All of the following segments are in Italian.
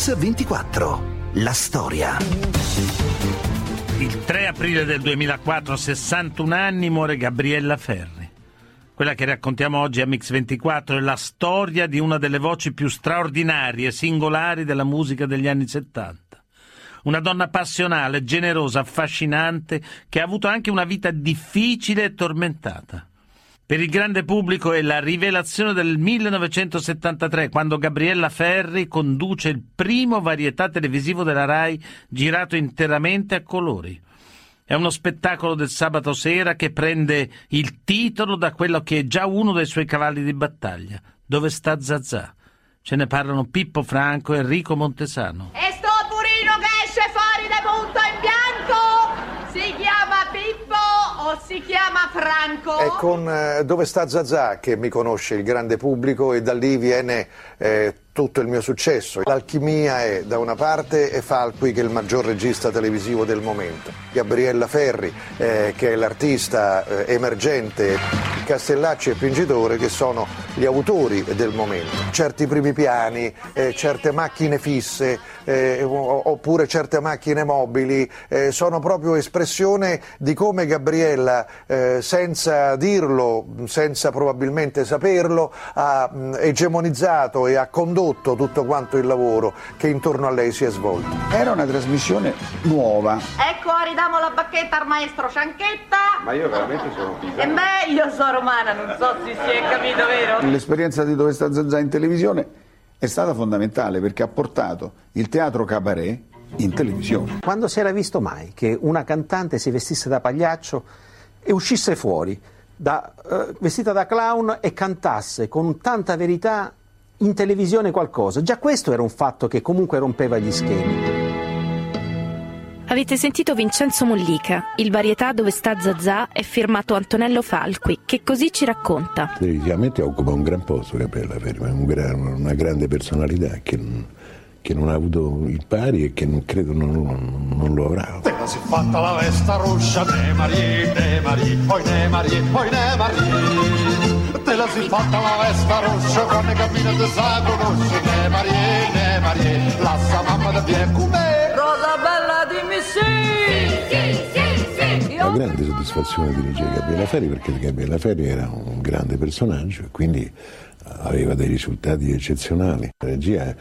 Mix 24. La storia. Il 3 aprile del 2004, 61 anni, muore Gabriella Ferri. Quella che raccontiamo oggi a Mix 24 è la storia di una delle voci più straordinarie e singolari della musica degli anni 70. Una donna passionale, generosa, affascinante, che ha avuto anche una vita difficile e tormentata. Per il grande pubblico è la rivelazione del 1973, quando Gabriella Ferri conduce il primo varietà televisivo della RAI girato interamente a colori. È uno spettacolo del sabato sera che prende il titolo da quello che è già uno dei suoi cavalli di battaglia. Dove sta Zazà? Ce ne parlano Pippo Franco e Enrico Montesano. E sto si chiama Franco? È con eh, Dove sta Zazà che mi conosce il grande pubblico e da lì viene eh, tutto il mio successo. L'alchimia è da una parte e Falqui che è il maggior regista televisivo del momento. Gabriella Ferri eh, che è l'artista eh, emergente, Castellacci e Pingitore che sono gli autori del momento. Certi primi piani, eh, certe macchine fisse eh, oppure certe macchine mobili eh, sono proprio espressione di come Gabriella eh, senza dirlo, senza probabilmente saperlo, ha mh, egemonizzato e ha condotto condotto tutto quanto il lavoro che intorno a lei si è svolto. Era una trasmissione nuova. Ecco, ridiamo la bacchetta al maestro Cianchetta. Ma io veramente sono E pisano. beh, io sono romana, non so se si è capito, vero? L'esperienza di Dove sta Zazà in televisione è stata fondamentale perché ha portato il teatro cabaret in televisione. Quando si era visto mai che una cantante si vestisse da pagliaccio e uscisse fuori da, eh, vestita da clown e cantasse con tanta verità in televisione qualcosa? Già questo era un fatto che comunque rompeva gli schemi. Avete sentito Vincenzo Mollica, il varietà dove sta Zazà è firmato Antonello Falqui, che così ci racconta. Televisivamente occupa un gran posto Gabriella Ferri, è un gran- una grande personalità che, non- che non ha avuto il pari e che non, credo non, non- non lo avrà. Te si è fatta la vesta ruscia, ne Marie, ne Marie, poi ne Marie, poi ne Marie. Te la si fatta la vesta ruscia, quando cammina te sa conosce, ne Marie, ne Marie, la sa mamma da via come. Rosa bella, dimmi sì! Sì, sì, sì, Una grande soddisfazione dirigere Gabriella Ferri perché Gabriella Ferri era un grande personaggio e quindi aveva dei risultati eccezionali. La regia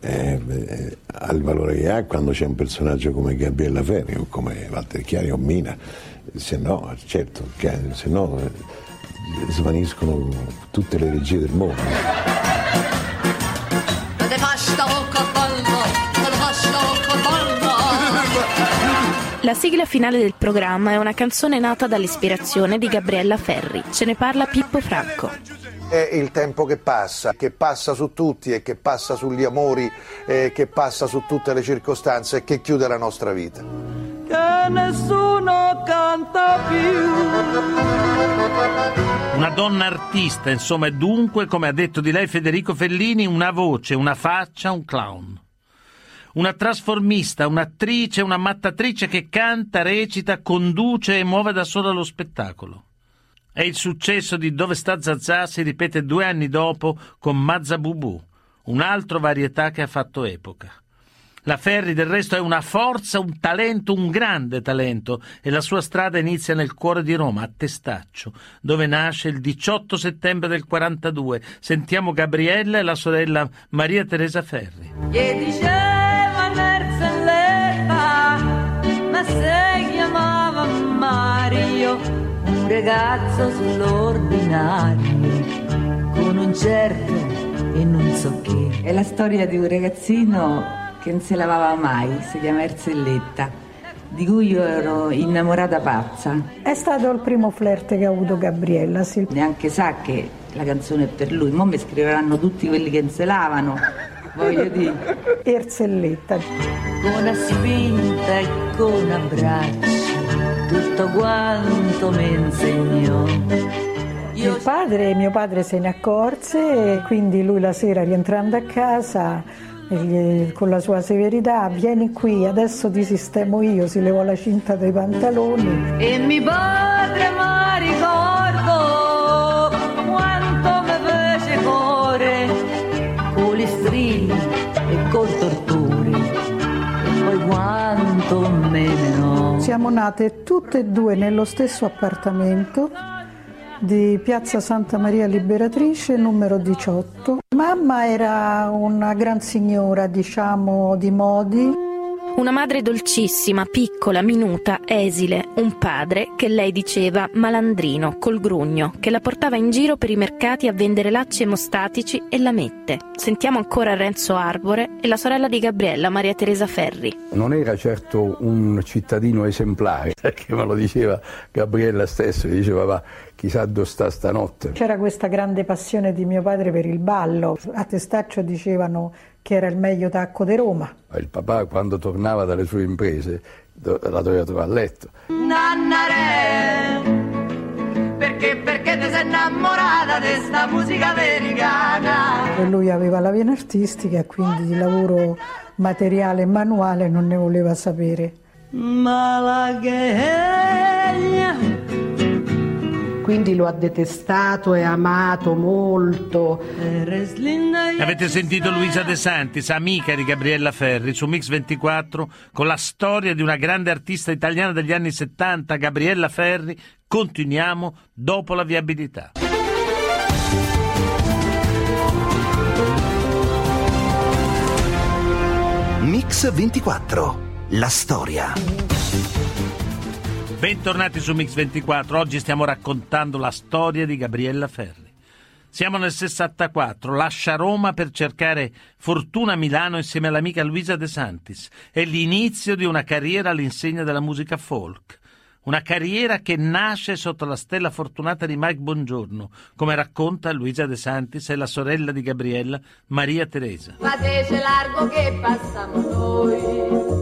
ha il valore che ha quando c'è un personaggio come Gabriella Ferri o come Walter Chiari o Mina, se no, certo, se no eh, svaniscono tutte le regie del mondo. La sigla finale del programma è una canzone nata dall'ispirazione di Gabriella Ferri. Ce ne parla Pippo Franco. È il tempo che passa, che passa su tutti e che passa sugli amori, eh, che passa su tutte le circostanze e che chiude la nostra vita. Che nessuno canta più. Una donna artista, insomma, e dunque, come ha detto di lei Federico Fellini, una voce, una faccia, un clown. Una trasformista, un'attrice, una mattatrice che canta, recita, conduce e muove da sola lo spettacolo. E il successo di Dove sta Zazà si ripete due anni dopo con Mazza Bubu, un altro varietà che ha fatto epoca. La Ferri del resto è una forza, un talento, un grande talento e la sua strada inizia nel cuore di Roma, a Testaccio, dove nasce il 18 settembre del 42. Sentiamo Gabriella e la sorella Maria Teresa Ferri. Che diceva Merzelletta, ma se chiamava Mario, un ragazzo sull'ordinario, con un certo e non so che. È la storia di un ragazzino che non si lavava mai, si chiama Erzelletta, di cui io ero innamorata pazza. È stato il primo flirt che ha avuto Gabriella, sì. Neanche sa che la canzone è per lui. Mo' mi scriveranno tutti quelli che non si lavano, voglio dire. Erzelletta. Con una spinta e con abbracci, tutto quanto mi insegnò. Il padre, mio padre se ne accorse e quindi lui la sera rientrando a casa con la sua severità vieni qui adesso ti sistemo io si levò la cinta dei pantaloni E mi padre mi ricordo quanto mi fece cuore con gli strilli e col torture, e poi quanto meno. Siamo nate tutte e due nello stesso appartamento di Piazza Santa Maria Liberatrice, numero 18. Mamma era una gran signora, diciamo, di modi. Una madre dolcissima, piccola, minuta, esile, un padre che lei diceva malandrino, col grugno, che la portava in giro per i mercati a vendere lacci emostatici e lamette. Sentiamo ancora Renzo Arbore e la sorella di Gabriella, Maria Teresa Ferri. Non era certo un cittadino esemplare, perché me lo diceva Gabriella stesso, gli diceva va, chissà dove sta stanotte. C'era questa grande passione di mio padre per il ballo. A Testaccio dicevano che era il meglio tacco di Roma. Il papà quando tornava dalle sue imprese la doveva trovare a letto. Nannare, perché, perché ti sei innamorata di sta musica americana? E lui aveva la vena artistica e quindi di lavoro materiale e manuale non ne voleva sapere. Malagueña. Quindi lo ha detestato e amato molto. Avete sentito Luisa De Santis, amica di Gabriella Ferri, su Mix 24, con la storia di una grande artista italiana degli anni 70, Gabriella Ferri. Continuiamo dopo la viabilità. Mix 24. La storia. Bentornati su Mix 24. Oggi stiamo raccontando la storia di Gabriella Ferri. Siamo nel 64, lascia Roma per cercare fortuna a Milano insieme all'amica Luisa De Santis. È l'inizio di una carriera all'insegna della musica folk. Una carriera che nasce sotto la stella fortunata di Mike Bongiorno, come racconta Luisa De Santis e la sorella di Gabriella, Maria Teresa. Fatece largo che passiamo noi,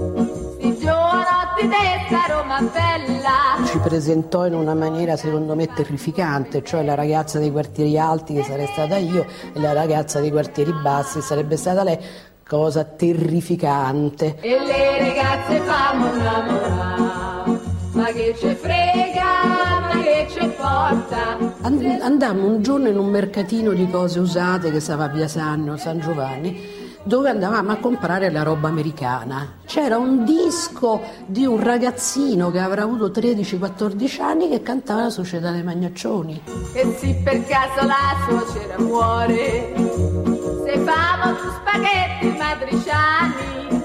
desta Roma bella. Ci presentò in una maniera secondo me terrificante, cioè la ragazza dei quartieri alti che sarei stata io e la ragazza dei quartieri bassi sarebbe stata lei, cosa terrificante. E le ragazze famo innamorare, ma che ci frega, ma che ci porta. And- andammo un giorno in un mercatino di cose usate che stava a Via Sanno, San Giovanni, dove andavamo a comprare la roba americana. C'era un disco di un ragazzino che avrà avuto 13-14 anni che cantava la Società dei Magnaccioni. E se per caso la suocera muore, se famo tu spaghetti matriciani,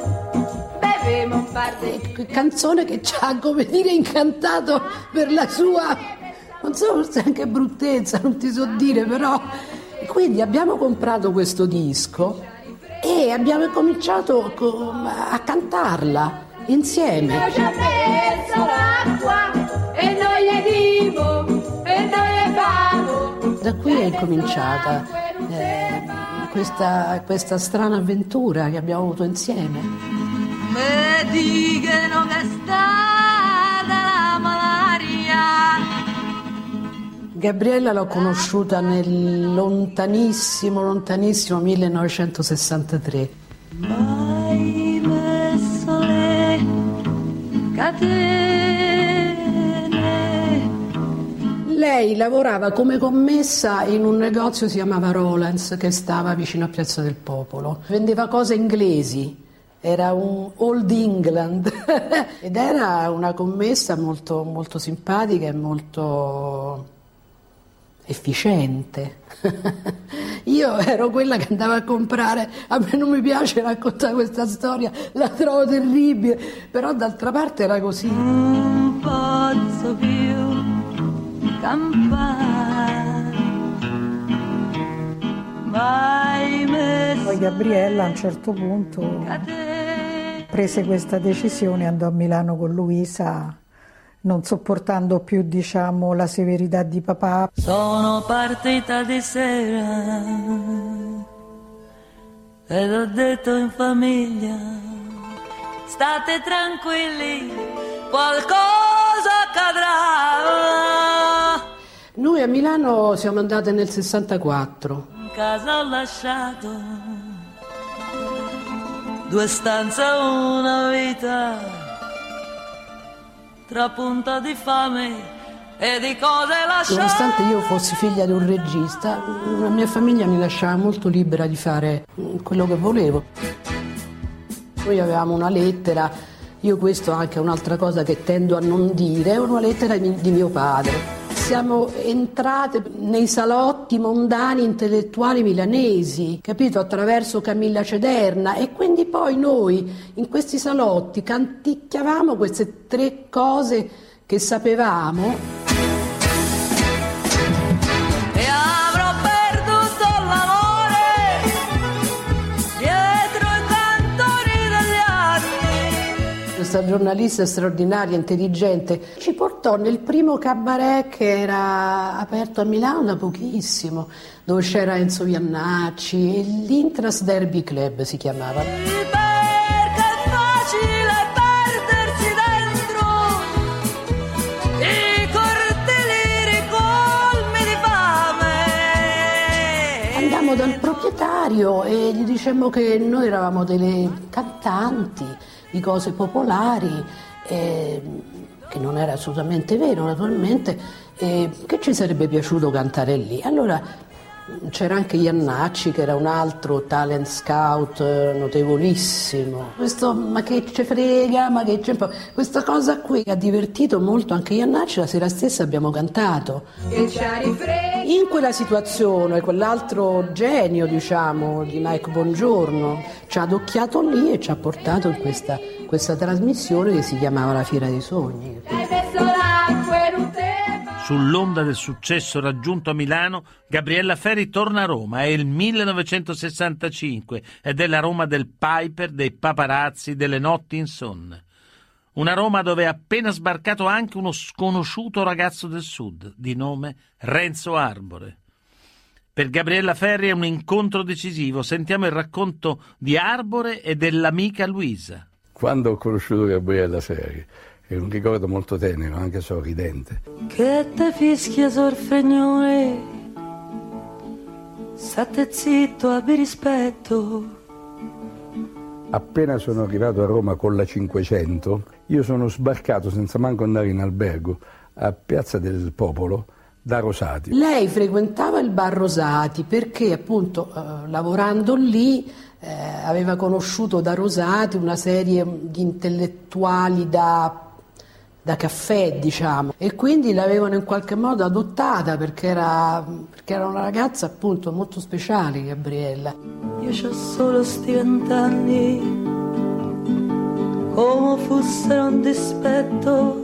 bevemo un par di... Canzone che ci ha, come dire, incantato per la sua, non so, forse anche bruttezza, non ti so dire, però... Quindi abbiamo comprato questo disco e abbiamo cominciato co- a cantarla insieme. Ci ha messo l'acqua e noi gli dimo e noi le famo. Da qui è incominciata eh, questa, questa strana avventura che abbiamo avuto insieme. Me dicono che è Gabriella l'ho conosciuta nel lontanissimo, lontanissimo 1963. Hai messo le catene. Lei lavorava come commessa in un negozio che si chiamava Rollins che stava vicino a Piazza del Popolo. Vendeva cose inglesi, era un Old England ed era una commessa molto, molto simpatica e molto efficiente. Io ero quella che andava a comprare, a me non mi piace raccontare questa storia, la trovo terribile, però d'altra parte era così. Non posso più campare. Mai messo Poi Gabriella a un certo punto prese questa decisione, andò a Milano con Luisa, non sopportando più diciamo, la severità di papà. Sono partita di sera ed ho detto in famiglia, state tranquilli, qualcosa accadrà. Noi a Milano siamo andate nel 64. In casa ho lasciato due stanze e una vita, tra punta di fame e di cose lasciate. Nonostante io fossi figlia di un regista, la mia famiglia mi lasciava molto libera di fare mm, quello che volevo. Noi avevamo una lettera, io questo anche è un'altra cosa che tendo a non dire, una lettera di mio padre. Siamo entrate nei salotti mondani intellettuali milanesi, capito, attraverso Camilla Cederna. E quindi poi noi in questi salotti canticchiavamo queste tre cose che sapevamo Questa giornalista straordinaria, intelligente, ci portò nel primo cabaret che era aperto a Milano da pochissimo, dove c'era Enzo Viannacci, e l'Intras Derby Club si chiamava. Perché è facile perdersi dentro i cortili ricolmi di fame. Andammo dal proprietario e gli dicemmo che noi eravamo delle cantanti di cose popolari, eh, che non era assolutamente vero naturalmente, e che ci sarebbe piaciuto cantare lì. Allora c'era anche Iannacci che era un altro talent scout eh, notevolissimo. Questo, ma che ci frega, ma che c'è... Questa cosa qui ha divertito molto anche Iannacci, la sera stessa abbiamo cantato. E ci ha rifregi. In quella situazione, quell'altro genio, diciamo, di Mike Bongiorno, ci ha adocchiato lì e ci ha portato in questa, questa trasmissione che si chiamava La Fiera dei Sogni. Sull'onda del successo raggiunto a Milano, Gabriella Ferri torna a Roma. È il 1965 ed è la Roma del Piper, dei paparazzi, delle notti insonne. Una Roma dove è appena sbarcato anche uno sconosciuto ragazzo del sud, di nome Renzo Arbore. Per Gabriella Ferri è un incontro decisivo. Sentiamo il racconto di Arbore e dell'amica Luisa. Quando ho conosciuto Gabriella Ferri, è un ricordo molto tenero, anche sorridente. Che te fischia sorfregnone, state zitto, abbi rispetto. Appena sono arrivato a Roma con la 500, io sono sbarcato senza manco andare in albergo a Piazza del Popolo da Rosati. Lei frequentava il bar Rosati perché appunto eh, lavorando lì eh, aveva conosciuto da Rosati una serie di intellettuali da, da caffè, diciamo, e quindi l'avevano in qualche modo adottata perché era, perché era una ragazza appunto molto speciale, Gabriella. Io c'ho solo sti vent'anni, come fossero un dispetto.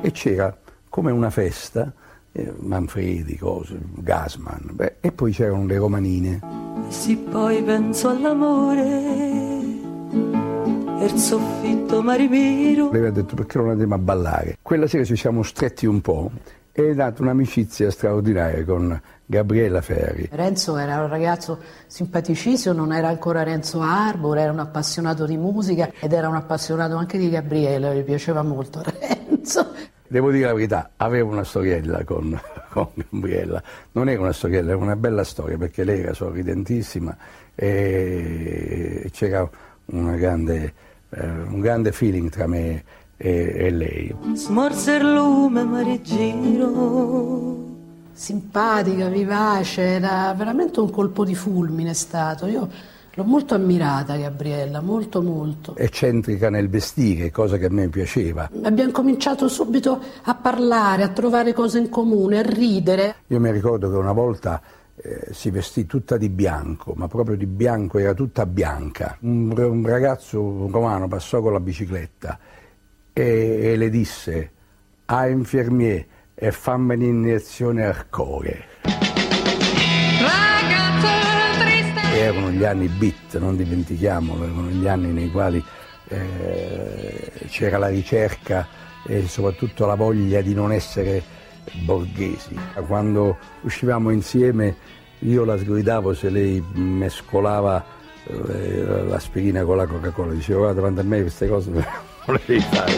E c'era come una festa, eh, Manfredi, cose, Gasman, beh, e poi c'erano le romanine. Se poi penso all'amore, il soffitto marimiro. Lei mi ha detto perché non andiamo a ballare. Quella sera ci siamo stretti un po' e è nata un'amicizia straordinaria con Gabriella Ferri. Renzo era un ragazzo simpaticissimo, non era ancora Renzo Arbor, era un appassionato di musica ed era un appassionato anche di Gabriella, gli piaceva molto Renzo. Devo dire la verità, avevo una storiella con, con Gabriella, non era una storiella, era una bella storia perché lei era sorridentissima e c'era una grande, eh, un grande feeling tra me e, e lei. Smorse il lume, ma rigiro. Simpatica, vivace, era veramente un colpo di fulmine è stato. Io l'ho molto ammirata Gabriella, molto molto. Eccentrica nel vestire, cosa che a me piaceva. Abbiamo cominciato subito a parlare, a trovare cose in comune, a ridere. Io mi ricordo che una volta eh, si vestì tutta di bianco, ma proprio di bianco, era tutta bianca. Un, un ragazzo romano passò con la bicicletta e, e le disse a infermier e fammi un'iniezione al cuore. Erano gli anni beat, non dimentichiamolo, erano gli anni nei quali eh, c'era la ricerca e soprattutto la voglia di non essere borghesi. Quando uscivamo insieme io la sgridavo se lei mescolava eh, l'aspirina con la Coca-Cola, dicevo guarda davanti a me queste cose non le devi fare.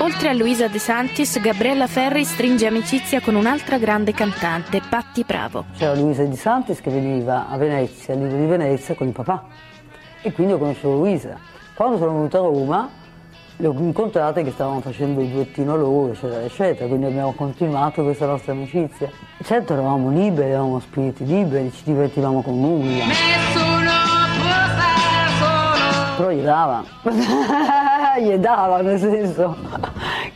Oltre a Luisa De Santis, Gabriella Ferri stringe amicizia con un'altra grande cantante, Patti Bravo. C'era Luisa Di Santis che veniva a Venezia, al Lido di Venezia, con il papà. E quindi ho conosciuto Luisa. Quando sono venuta a Roma, le ho incontrate che stavano facendo il duettino loro, eccetera, eccetera. Quindi abbiamo continuato questa nostra amicizia. Certo eravamo liberi, eravamo spiriti liberi, ci divertivamo con nulla. Nessuno può fare solo Però gli dava, gli dava nel senso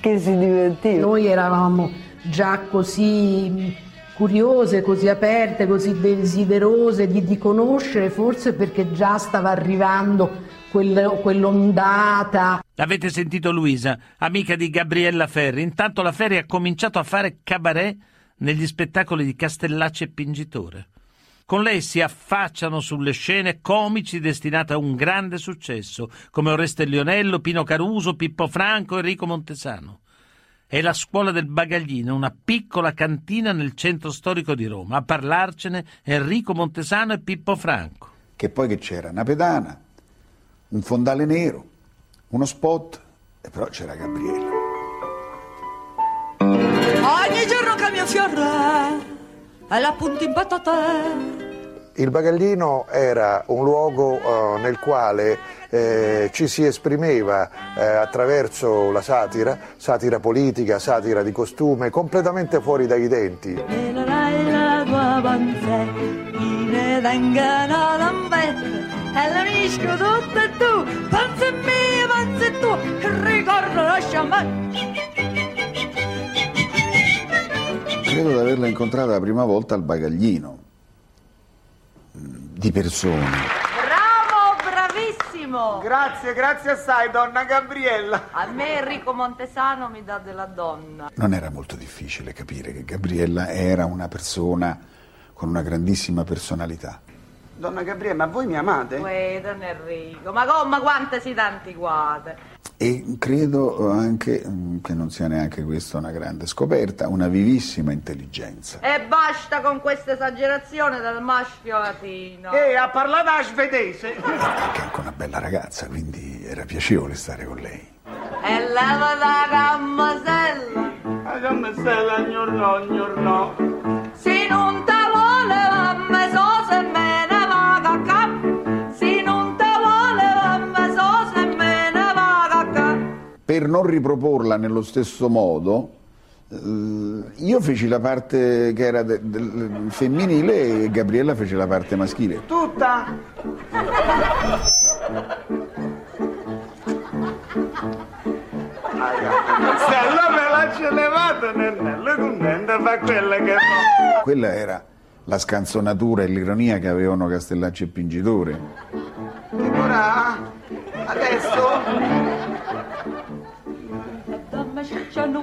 che si divertiva. Noi eravamo già così curiose, così aperte, così desiderose di, di conoscere, forse perché già stava arrivando quel- quell'ondata. Avete sentito Luisa, amica di Gabriella Ferri. Intanto la Ferri ha cominciato a fare cabaret negli spettacoli di Castellacci e Pingitore. Con lei si affacciano sulle scene comici destinate a un grande successo, come Oreste Lionello, Pino Caruso, Pippo Franco, Enrico Montesano. È la scuola del Bagaglino, una piccola cantina nel centro storico di Roma. A parlarcene Enrico Montesano e Pippo Franco. Che poi che c'era? Una pedana, un fondale nero, uno spot, e però c'era Gabriele. Ogni giorno cambia fiore e la punta in patata. Il Bagaglino era un luogo eh, nel quale eh, ci si esprimeva eh, attraverso la satira, satira politica, satira di costume, completamente fuori dai denti. E tutta e tu, panza mia, panza e tu, ricordo la champagne. Credo di averla incontrata la prima volta al Bagaglino, di persona. Bravo, bravissimo! Grazie, grazie assai, donna Gabriella. A me Enrico Montesano mi dà della donna. Non era molto difficile capire che Gabriella era una persona con una grandissima personalità. Donna Gabriella, ma voi mi amate? Uè, don Enrico, ma come quante si antiquate? E credo anche mm, che non sia neanche questa una grande scoperta, una vivissima intelligenza. E basta con questa esagerazione del maschio latino. E ha parlato a svedese. Perché è anche una bella ragazza, quindi era piacevole stare con lei. E leva la gammasella, La gnorno. se non Per non riproporla nello stesso modo, eh, io feci la parte che era femminile e Gabriella fece la parte maschile. Tutta? Stella me l'ha celevata, Nennella, contenta fa quella che fa. Quella era la scanzonatura e l'ironia che avevano Castellacci e Pingitore. Che ora? Adesso?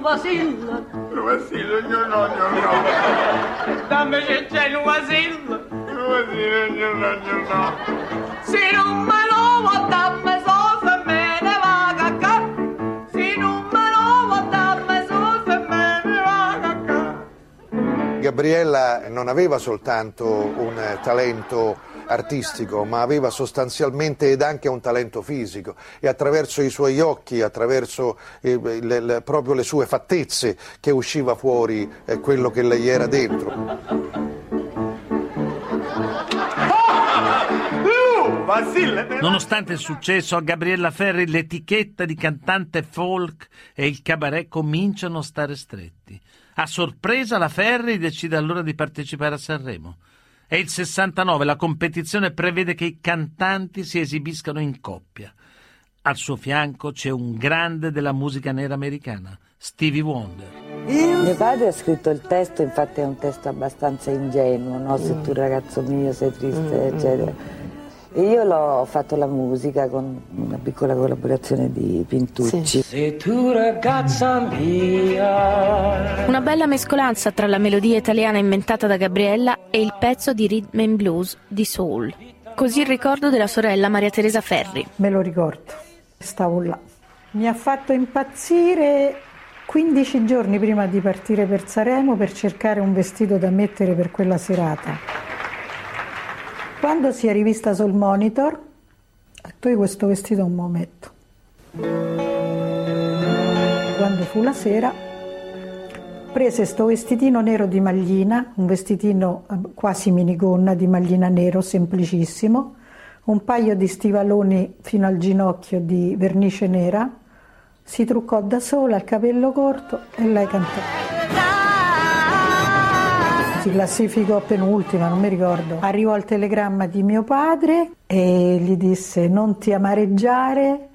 C'è un vasillo, Vasillo, gnorno, gnorno. Dammi se c'è un vasillo. Vasillo, gnorno, gnorno. se non me lo vuoi dammi so se me ne va a cap. Se non me lo vuoi dammi so se me ne va a cap. Gabriella non aveva soltanto un talento artistico, ma aveva sostanzialmente ed anche un talento fisico e attraverso i suoi occhi, attraverso eh, le- le- proprio le sue fattezze che usciva fuori eh, quello che lei era dentro. Nonostante il successo a Gabriella Ferri, l'etichetta di cantante folk e il cabaret cominciano a stare stretti. A sorpresa la Ferri decide allora di partecipare a Sanremo. È il 69, la competizione prevede che i cantanti si esibiscano in coppia. Al suo fianco c'è un grande della musica nera americana, Stevie Wonder. Mio padre ha scritto il testo, infatti è un testo abbastanza ingenuo, no? Se tu ragazzo mio sei triste, eccetera. E io l'ho fatto la musica con una piccola collaborazione di Pintucci. Se tu ragazza mia. Una bella mescolanza tra la melodia italiana inventata da Gabriella e il pezzo di rhythm and blues di soul. Così il ricordo della sorella Maria Teresa Ferri. Me lo ricordo, stavo là. Mi ha fatto impazzire 15 giorni prima di partire per Saremo per cercare un vestito da mettere per quella serata. Quando si è rivista sul monitor, io questo vestito lo metto. Quando fu la sera, prese sto vestitino nero di maglina, un vestitino eh, quasi minigonna di maglina nero, semplicissimo, un paio di stivaloni fino al ginocchio di vernice nera, si truccò da sola, il capello corto e lei cantò. Si si classificò penultima, non mi ricordo. Arrivò il telegramma di mio padre e gli disse non ti amareggiare,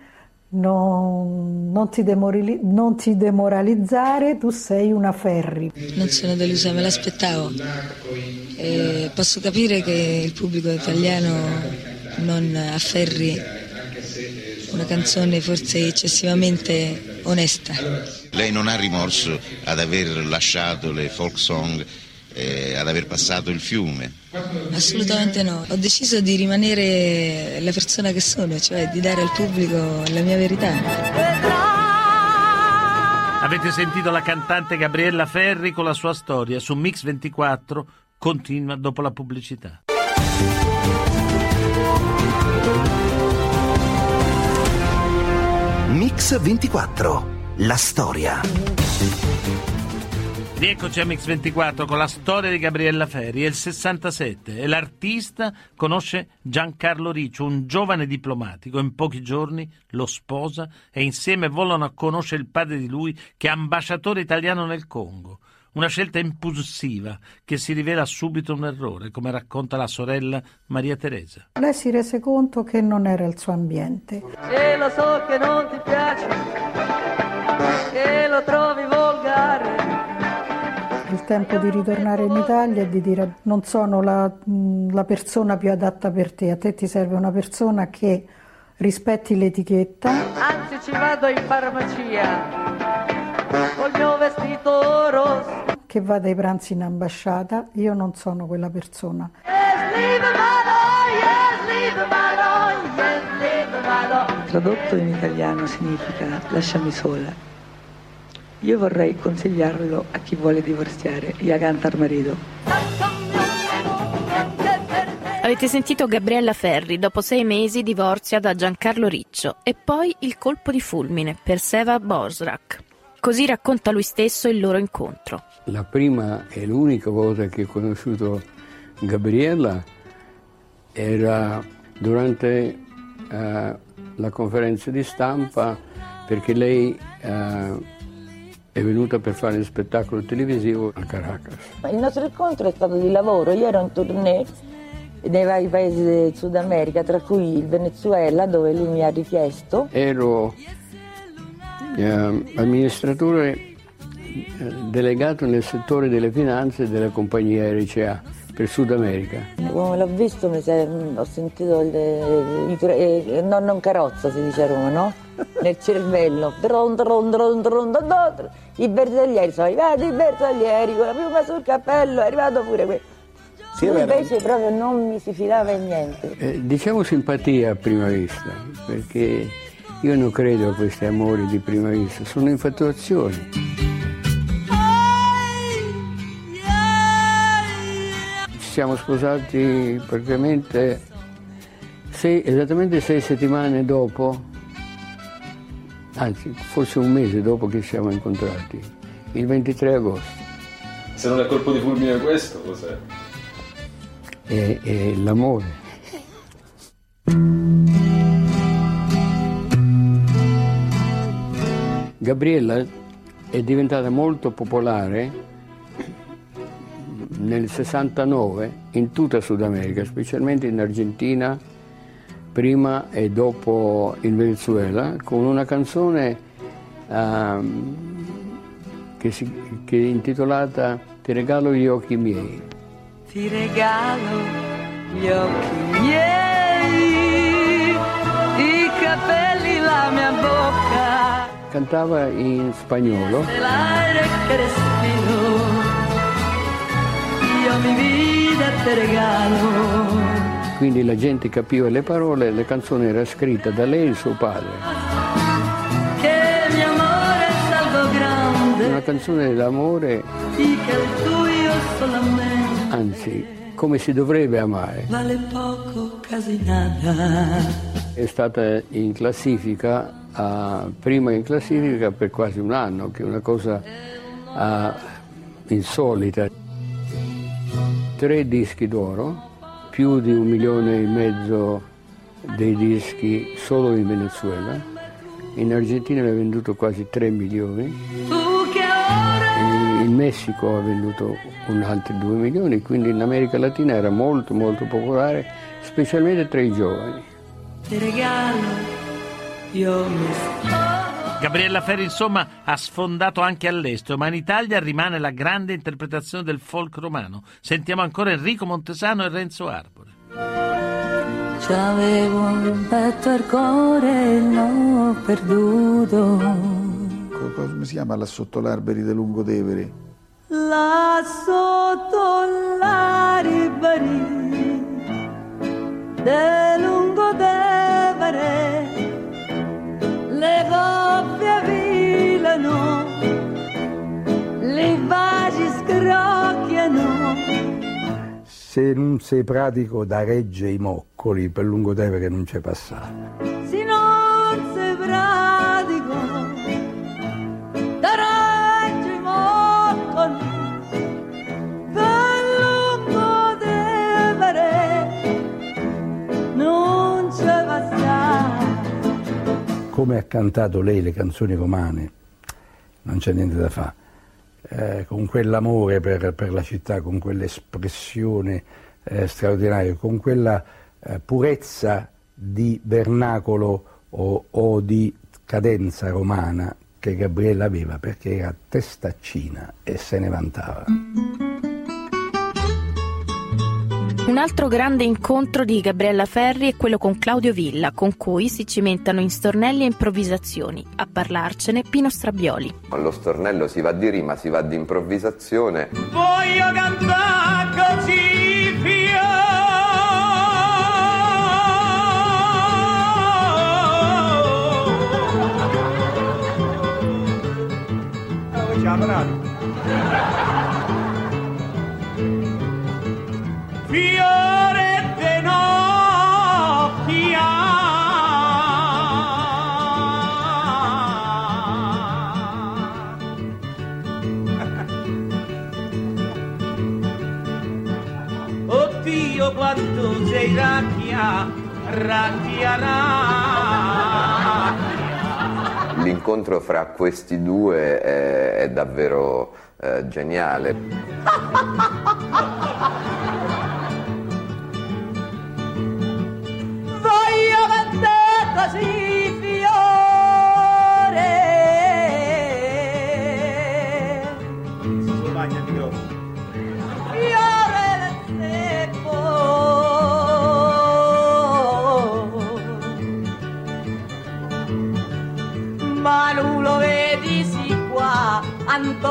non, non ti, demorali- non ti demoralizzare, tu sei una Ferri. Non sono delusa, me l'aspettavo. E posso capire che il pubblico italiano non afferri una canzone forse eccessivamente onesta. Lei non ha rimorso ad aver lasciato le folk song, eh, ad aver passato il fiume? Assolutamente no. Ho deciso di rimanere la persona che sono, cioè di dare al pubblico la mia verità. Avete sentito la cantante Gabriella Ferri con la sua storia su Mix 24, continua dopo la pubblicità. Mix 24. La storia. Rieccoci a Mix 24 con la storia di Gabriella Ferri. È il 67 e l'artista conosce Giancarlo Riccio, un giovane diplomatico. In pochi giorni lo sposa e insieme volano a conoscere il padre di lui che è ambasciatore italiano nel Congo. Una scelta impulsiva che si rivela subito un errore, come racconta la sorella Maria Teresa. Lei si rese conto che non era il suo ambiente. E lo so che non ti piace, che lo trovi volgare. Tempo di ritornare in Italia e di dire non sono la, la persona più adatta per te, a te ti serve una persona che rispetti l'etichetta, Anzi ci vado in farmacia, col mio vestito rosso. che vada ai pranzi in ambasciata. Io non sono quella persona. Tradotto in italiano significa lasciami sola. Io vorrei consigliarlo a chi vuole divorziare a cantar marito. Avete sentito Gabriella Ferri, dopo sei mesi divorzia da Giancarlo Riccio e poi il colpo di fulmine per Seva Borsrak. Così racconta lui stesso il loro incontro. La prima e l'unica volta che ho conosciuto Gabriella era durante eh, la conferenza di stampa perché lei eh, è venuta per fare un spettacolo televisivo a Caracas. Il nostro incontro è stato di lavoro, io ero in tournée nei vari paesi del Sud America, tra cui il Venezuela, dove lui mi ha richiesto. Ero eh, amministratore delegato nel settore delle finanze della compagnia RCA per Sud America. Come l'ho visto mi se- ho sentito il, i tre- eh, no, non carrozza si dice a Roma, no? Nel cervello. Dron, dron, dron, dron, dron. I bersaglieri sono arrivati, i bersaglieri con la piuma sul cappello, è arrivato pure questo. Sì, invece proprio non mi si fidava in niente. Eh, diciamo simpatia a prima vista, perché io non credo a questi amori di prima vista, sono infatuazioni. Siamo sposati praticamente sei- esattamente sei settimane dopo, anzi forse un mese dopo che ci siamo incontrati, il 23 agosto. Se non è colpo di fulmine questo, cos'è? è, è l'amore. Gabriella è diventata molto popolare nel 69 in tutta Sud America, specialmente in Argentina, prima e dopo in Venezuela, con una canzone ehm, che, si- che è intitolata Ti regalo gli occhi miei. Ti regalo gli occhi miei, i capelli, la mia bocca, Cantava in spagnolo. Vida te regalo. quindi la gente capiva le parole, la canzone era scritta da lei e suo padre. Che mio amore è salvo grande, Una canzone d'amore, anzi, come si dovrebbe amare. vale poco, quasi nada. È stata in classifica, ah, prima in classifica per quasi un anno, che è una cosa ah, insolita. Tre dischi d'oro, più di un milione e mezzo dei dischi solo in Venezuela. In Argentina ne ha venduto quasi 3 milioni. In Messico ha venduto con altri 2 milioni, quindi in America Latina era molto molto popolare, specialmente tra i giovani. Ti regalo io mi Gabriella Ferri, insomma, ha sfondato anche all'estero, ma in Italia rimane la grande interpretazione del folk romano. Sentiamo ancora Enrico Montesano e Renzo Arbore. C'avevo un petto al cuore e l'ho perduto. Co- Come si chiama là sotto l'alberi di Lungotevere? Là sotto l'aribari de Lungotevere baci scrocchiano. Se non sei pratico da regge i moccoli, per Lungotevere non c'è passato. Se non sei pratico, da reggi moccoli, per Lungotevere non c'è passato. Come ha cantato lei le canzoni romane, non c'è niente da fare. Eh, con quell'amore per, per la città, con quell'espressione eh, straordinaria, con quella eh, purezza di vernacolo o, o di cadenza romana che Gabriella aveva perché era testaccina e se ne vantava. Un altro grande incontro di Gabriella Ferri è quello con Claudio Villa, con cui si cimentano in stornelli e improvvisazioni. A parlarcene Pino Strabioli. Allo stornello si va di rima, si va di improvvisazione. Voglio cantare così Fiore L'incontro fra questi due è, è davvero eh, geniale. Voglio cantare così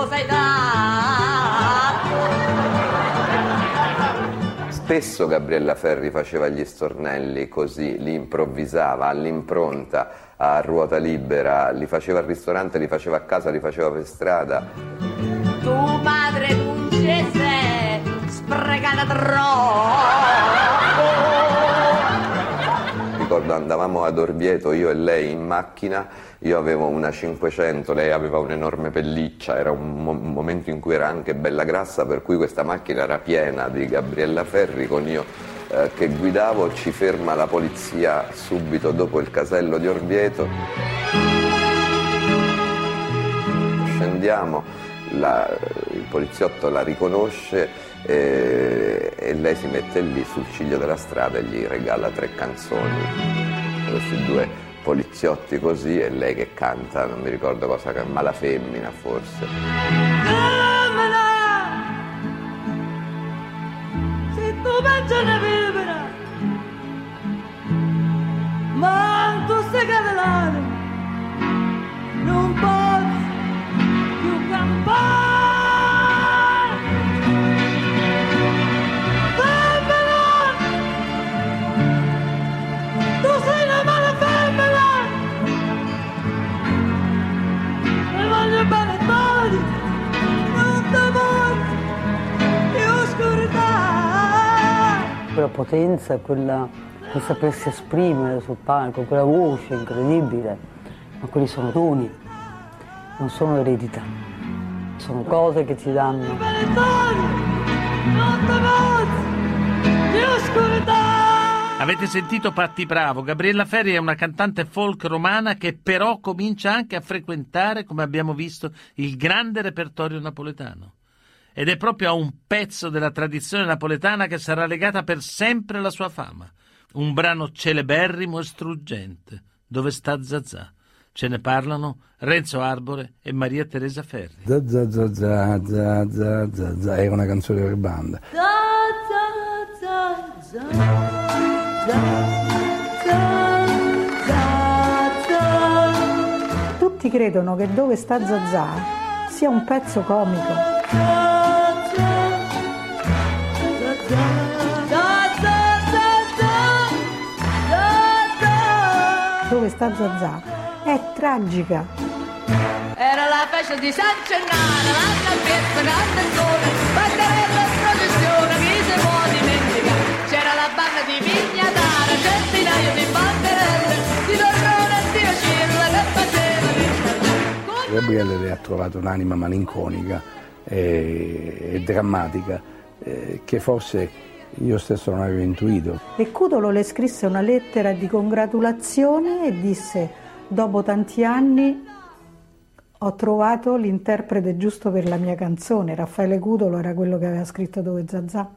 sei Spesso Gabriella Ferri faceva gli stornelli così, li improvvisava all'impronta, a ruota libera, li faceva al ristorante, li faceva a casa, li faceva per strada. Tu madre non ci sei, sprecata troppo. Ricordo andavamo ad Orvieto, io e lei in macchina, io avevo una 500, lei aveva un'enorme pelliccia, era un, mo- momento in cui era anche bella grassa, per cui questa macchina era piena di Gabriella Ferri, con io eh, che guidavo, ci ferma la polizia subito dopo il casello di Orvieto. Scendiamo, la- il poliziotto la riconosce e, e lei si mette lì sul ciglio della strada e gli regala tre canzoni. Questi due poliziotti così e lei che canta, non mi ricordo cosa, ma la femmina forse. Potenza, quella, quel sapersi esprimere sul palco, quella voce incredibile, ma quelli sono doni, non sono eredità, sono cose che danno. Ti oscurità. Avete sentito Patti Bravo? Gabriella Ferri è una cantante folk romana che però comincia anche a frequentare, come abbiamo visto, il grande repertorio napoletano ed è proprio a un pezzo della tradizione napoletana che sarà legata per sempre la sua fama. Un brano celeberrimo e struggente, dove sta Zazà. Ce ne parlano Renzo Arbore e Maria Teresa Ferri. Zazà, zazà, zazà, zazà, è una canzone per banda. Zazà, zazà, zazà. Tutti credono che Dove sta Zazà sia un pezzo comico. Dove sta Zazà è tragica. Era la festa di San Gennaro, l'anno piezza, grande sole, banderella in processione, chi si può dimenticare? C'era la banda di Vignatara, centinaio di banderelle, di Torrone e di Ocilla che faceva di Gabriele le ha trovato un'anima malinconica e, e drammatica eh, che forse io stesso non avevo intuito. E Cudolo le scrisse una lettera di congratulazione e disse: Dopo tanti anni ho trovato l'interprete giusto per la mia canzone. Raffaele Cudolo era quello che aveva scritto Dove Zazà.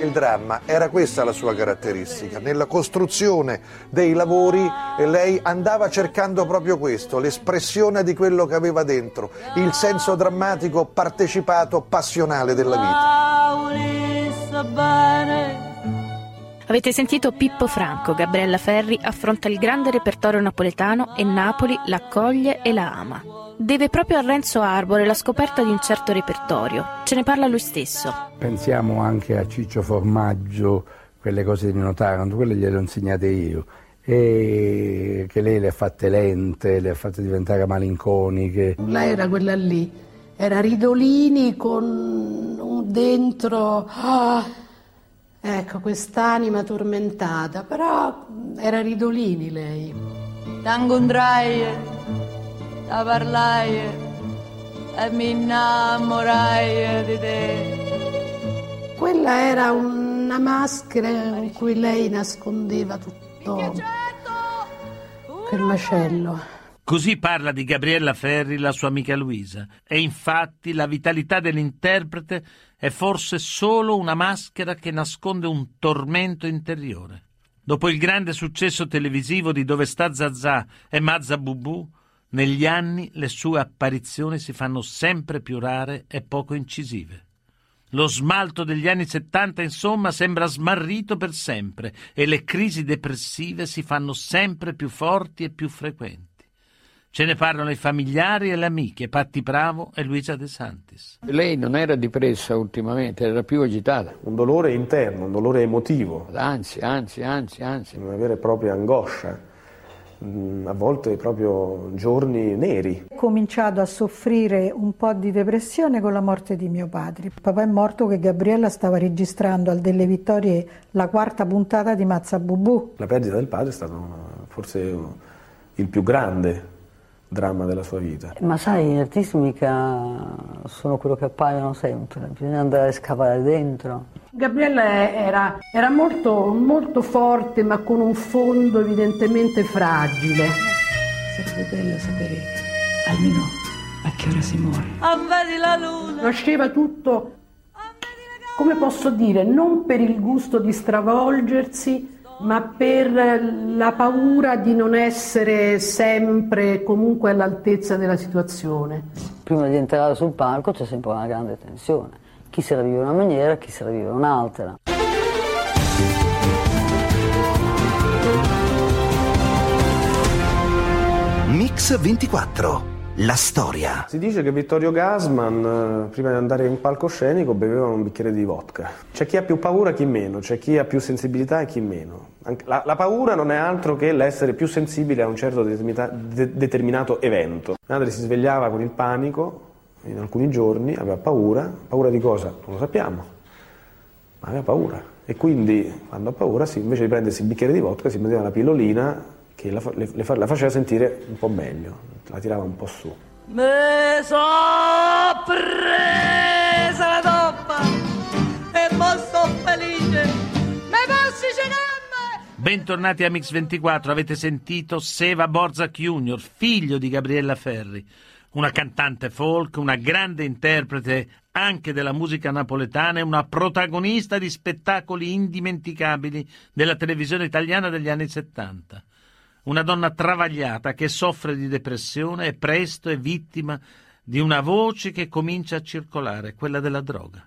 Il dramma era questa la sua caratteristica. Nella costruzione dei lavori lei andava cercando proprio questo, l'espressione di quello che aveva dentro, il senso drammatico, partecipato, passionale della vita. Avete sentito Pippo Franco, Gabriella Ferri affronta il grande repertorio napoletano e Napoli l'accoglie e la ama. Deve proprio a Renzo Arbore la scoperta di un certo repertorio. Ce ne parla lui stesso. Pensiamo anche a Ciccio Formaggio, quelle cose di Notaranto, quelle gliele ho insegnate io. E che lei le ha fatte lente, le ha fatte diventare malinconiche. Lei era quella lì, era Ridolini con un dentro, ah, ecco, quest'anima tormentata, però era Ridolini lei. T'incontrai, a parlai e mi innamorai di te. Quella era una maschera in cui lei nascondeva tutto quel macello. Così parla di Gabriella Ferri la sua amica Luisa. E infatti la vitalità dell'interprete è forse solo una maschera che nasconde un tormento interiore. Dopo il grande successo televisivo di Dove sta Zazà e Mazza Bubù, negli anni le sue apparizioni si fanno sempre più rare e poco incisive. Lo smalto degli anni 70, insomma, sembra smarrito per sempre e le crisi depressive si fanno sempre più forti e più frequenti. Ce ne parlano i familiari e le amiche, Patti Bravo e Luisa De Santis. Lei non era depressa ultimamente, era più agitata. Un dolore interno, un dolore emotivo. Anzi, anzi, anzi, anzi. Una vera e propria angoscia. Mm, A volte proprio giorni neri. Ho cominciato a soffrire un po' di depressione con la morte di mio padre. Papà è morto che Gabriella stava registrando al Delle Vittorie la quarta puntata di Mazza Bubù. La perdita del padre è stato una- forse il più grande dramma della sua vita. Ma sai, gli artisti mica sono quello che appaiono sempre, bisogna andare a scavare dentro. Gabriella era, era molto, molto forte ma con un fondo evidentemente fragile. Sarebbe bello sapere almeno a che ora si muore. Ah, vedi la luna. Nasceva tutto, come posso dire, non per il gusto di stravolgersi, ma per la paura di non essere sempre comunque all'altezza della situazione. Prima di entrare sul palco c'è sempre una grande tensione. Chi se la vive in una maniera, chi se la vive in un'altra. Mix 24. La storia. Si dice che Vittorio Gassman, eh, prima di andare in palcoscenico, beveva un bicchiere di vodka. C'è chi ha più paura e chi meno, c'è chi ha più sensibilità e chi meno. La, la paura non è altro che l'essere più sensibile a un certo de- determinato evento. Madre si svegliava con il panico in alcuni giorni, aveva paura. Paura di cosa? Non lo sappiamo, ma aveva paura. E quindi, quando ha paura, si- invece di prendersi il bicchiere di vodka, si prendeva la pillolina che la, le- la faceva sentire un po' meglio, la tirava un po' su. Me so presa la toppa e mo sto felice. Me posso cenare? Bentornati a Mix24, avete sentito Seva Borzak Jr., figlio di Gabriella Ferri. Una cantante folk, una grande interprete anche della musica napoletana e una protagonista di spettacoli indimenticabili della televisione italiana degli anni 70. Una donna travagliata che soffre di depressione e presto è vittima di una voce che comincia a circolare, quella della droga.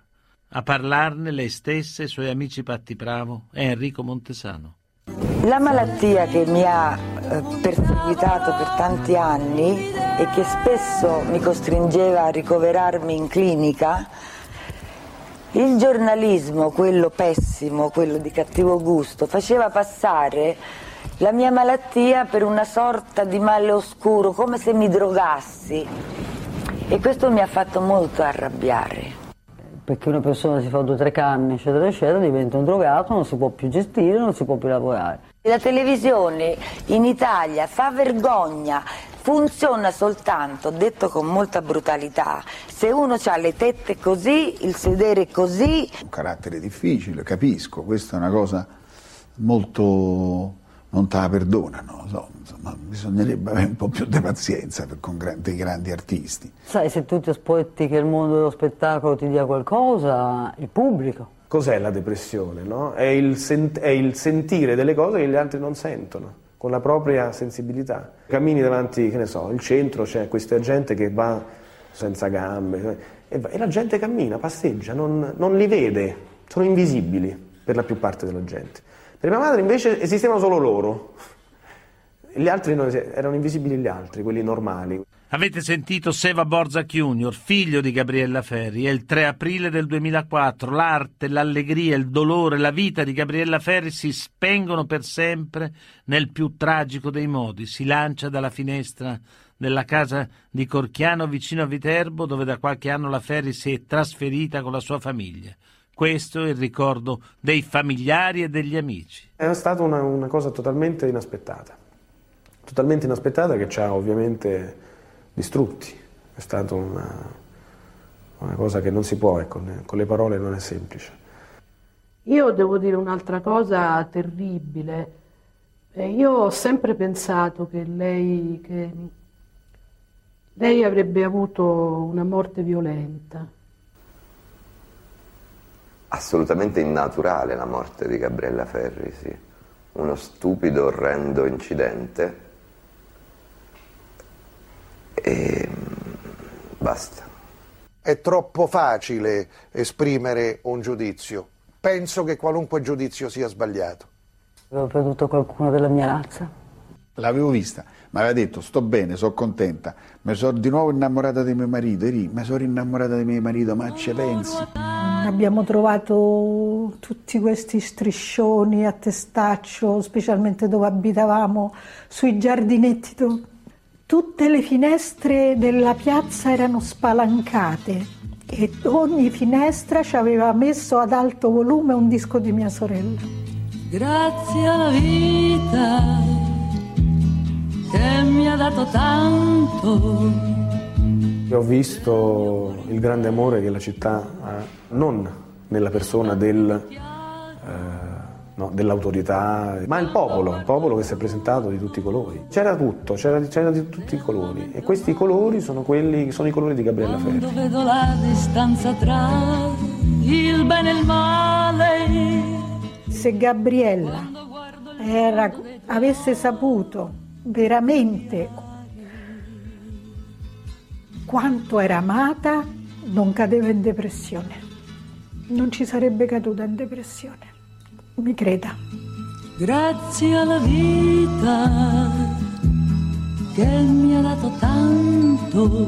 A parlarne lei stessa e i suoi amici Patti Bravo e Enrico Montesano. La malattia che mi ha eh, perseguitato per tanti anni e che spesso mi costringeva a ricoverarmi in clinica, il giornalismo, quello pessimo, quello di cattivo gusto, faceva passare la mia malattia per una sorta di male oscuro, come se mi drogassi. E questo mi ha fatto molto arrabbiare. Perché una persona si fa due o tre canne, eccetera, eccetera, diventa un drogato, non si può più gestire, non si può più lavorare. La televisione in Italia fa vergogna, funziona soltanto, detto con molta brutalità, se uno ha le tette così, il sedere così. Un carattere difficile, capisco, questa è una cosa molto... non te la perdonano, so, insomma, bisognerebbe avere un po' più di pazienza per, con gran- dei grandi artisti. Sai, se tu ti aspetti che il mondo dello spettacolo ti dia qualcosa, il pubblico. Cos'è la depressione? no? È, il sent- è il sentire delle cose che gli altri non sentono, con la propria sensibilità. Cammini davanti, che ne so, il centro, c'è questa gente che va senza gambe e, va- e la gente cammina, passeggia, non, non li vede, sono invisibili per la più parte della gente. Per mia madre invece esistevano solo loro, gli altri non erano invisibili gli altri, quelli normali. Avete sentito Seva Borza Junior, figlio di Gabriella Ferri. È il 3 aprile del 2004. L'arte, l'allegria, il dolore, la vita di Gabriella Ferri si spengono per sempre nel più tragico dei modi. Si lancia dalla finestra della casa di Corchiano vicino a Viterbo, dove da qualche anno la Ferri si è trasferita con la sua famiglia. Questo è il ricordo dei familiari e degli amici. È stata una, una cosa totalmente inaspettata, totalmente inaspettata che ci ha ovviamente distrutti. È stata una, una cosa che non si può, ecco, con le parole non è semplice. Io devo dire un'altra cosa terribile. Eh, io ho sempre pensato che lei, che lei avrebbe avuto una morte violenta. Assolutamente innaturale la morte di Gabriella Ferri, sì. Uno stupido, orrendo incidente. E mm, basta. È troppo facile esprimere un giudizio. Penso che qualunque giudizio sia sbagliato. Avevo perduto qualcuno della mia razza. L'avevo vista, mi aveva detto sto bene, sono contenta, mi sono di nuovo innamorata di mio marito, Eri, mi sono rinnamorata di mio marito, ma ci pensi? Abbiamo trovato tutti questi striscioni a testaccio, specialmente dove abitavamo, sui giardinetti. Tutte le finestre della piazza erano spalancate e ogni finestra ci aveva messo ad alto volume un disco di mia sorella. Grazie alla vita che mi ha dato tanto. Ho visto il grande amore che la città ha, non nella persona del, eh, no, dell'autorità, ma il popolo, il popolo che si è presentato di tutti i colori. C'era tutto, c'era, c'era di tutti i colori e questi colori sono, quelli, sono i colori di Gabriella Ferri. Quando vedo la distanza tra il bene e il male. Se Gabriella era- avesse saputo veramente quanto era amata, non cadeva in depressione. Non ci sarebbe caduta in depressione. Mi creda. Grazie alla vita che mi ha dato tanto.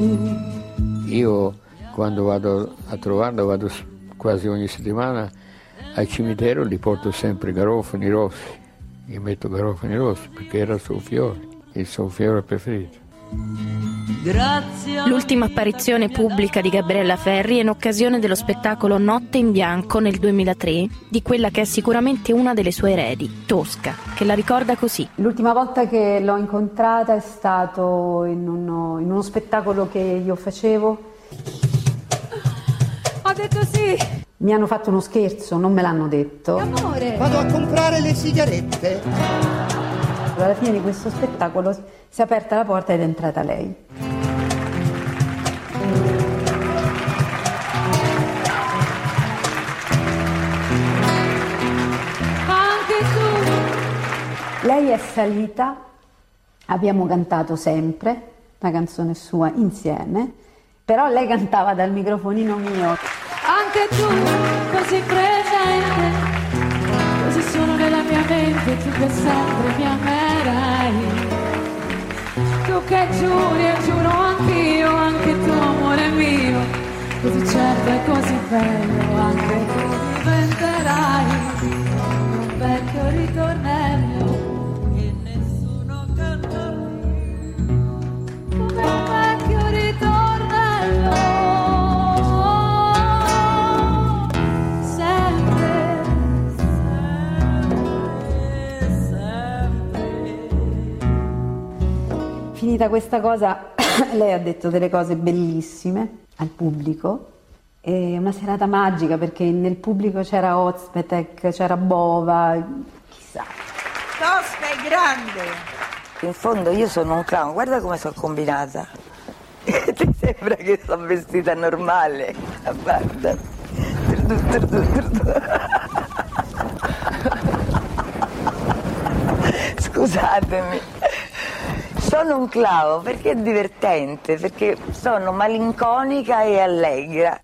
Io quando vado a trovarlo, vado quasi ogni settimana al cimitero, gli porto sempre garofani rossi, gli metto garofani rossi perché era il suo fiore, il suo fiore preferito. L'ultima apparizione pubblica di Gabriella Ferri è in occasione dello spettacolo Notte in Bianco nel 2003 di quella che è sicuramente una delle sue eredi, Tosca, che la ricorda così. L'ultima volta che l'ho incontrata è stato in uno, in uno spettacolo che io facevo. Ho detto sì. Mi hanno fatto uno scherzo, non me l'hanno detto. Amore. Vado a comprare le sigarette spettacolo, alla fine di questo spettacolo si è aperta la porta ed è entrata lei. Lei è salita, abbiamo cantato sempre la canzone sua insieme, però lei cantava dal microfonino mio. Anche tu, così presente, così solo nella mia mente, tu per sempre mia mente. Tu che giuri e giuro anch'io, anche tu Finita questa cosa, lei ha detto delle cose bellissime al pubblico. È una serata magica perché nel pubblico c'era Ozpetek, c'era Bova, chissà. Tosca è grande! In fondo io sono un clown, guarda come sono combinata. Ti sembra che sono vestita normale? Ah, Guarda. Scusatemi. Sono un clown perché è divertente, perché sono malinconica e allegra.